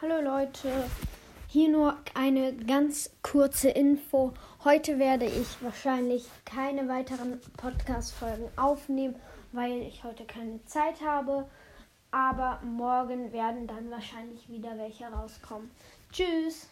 Hallo Leute, hier nur eine ganz kurze Info. Heute werde ich wahrscheinlich keine weiteren Podcast-Folgen aufnehmen, weil ich heute keine Zeit habe. Aber morgen werden dann wahrscheinlich wieder welche rauskommen. Tschüss!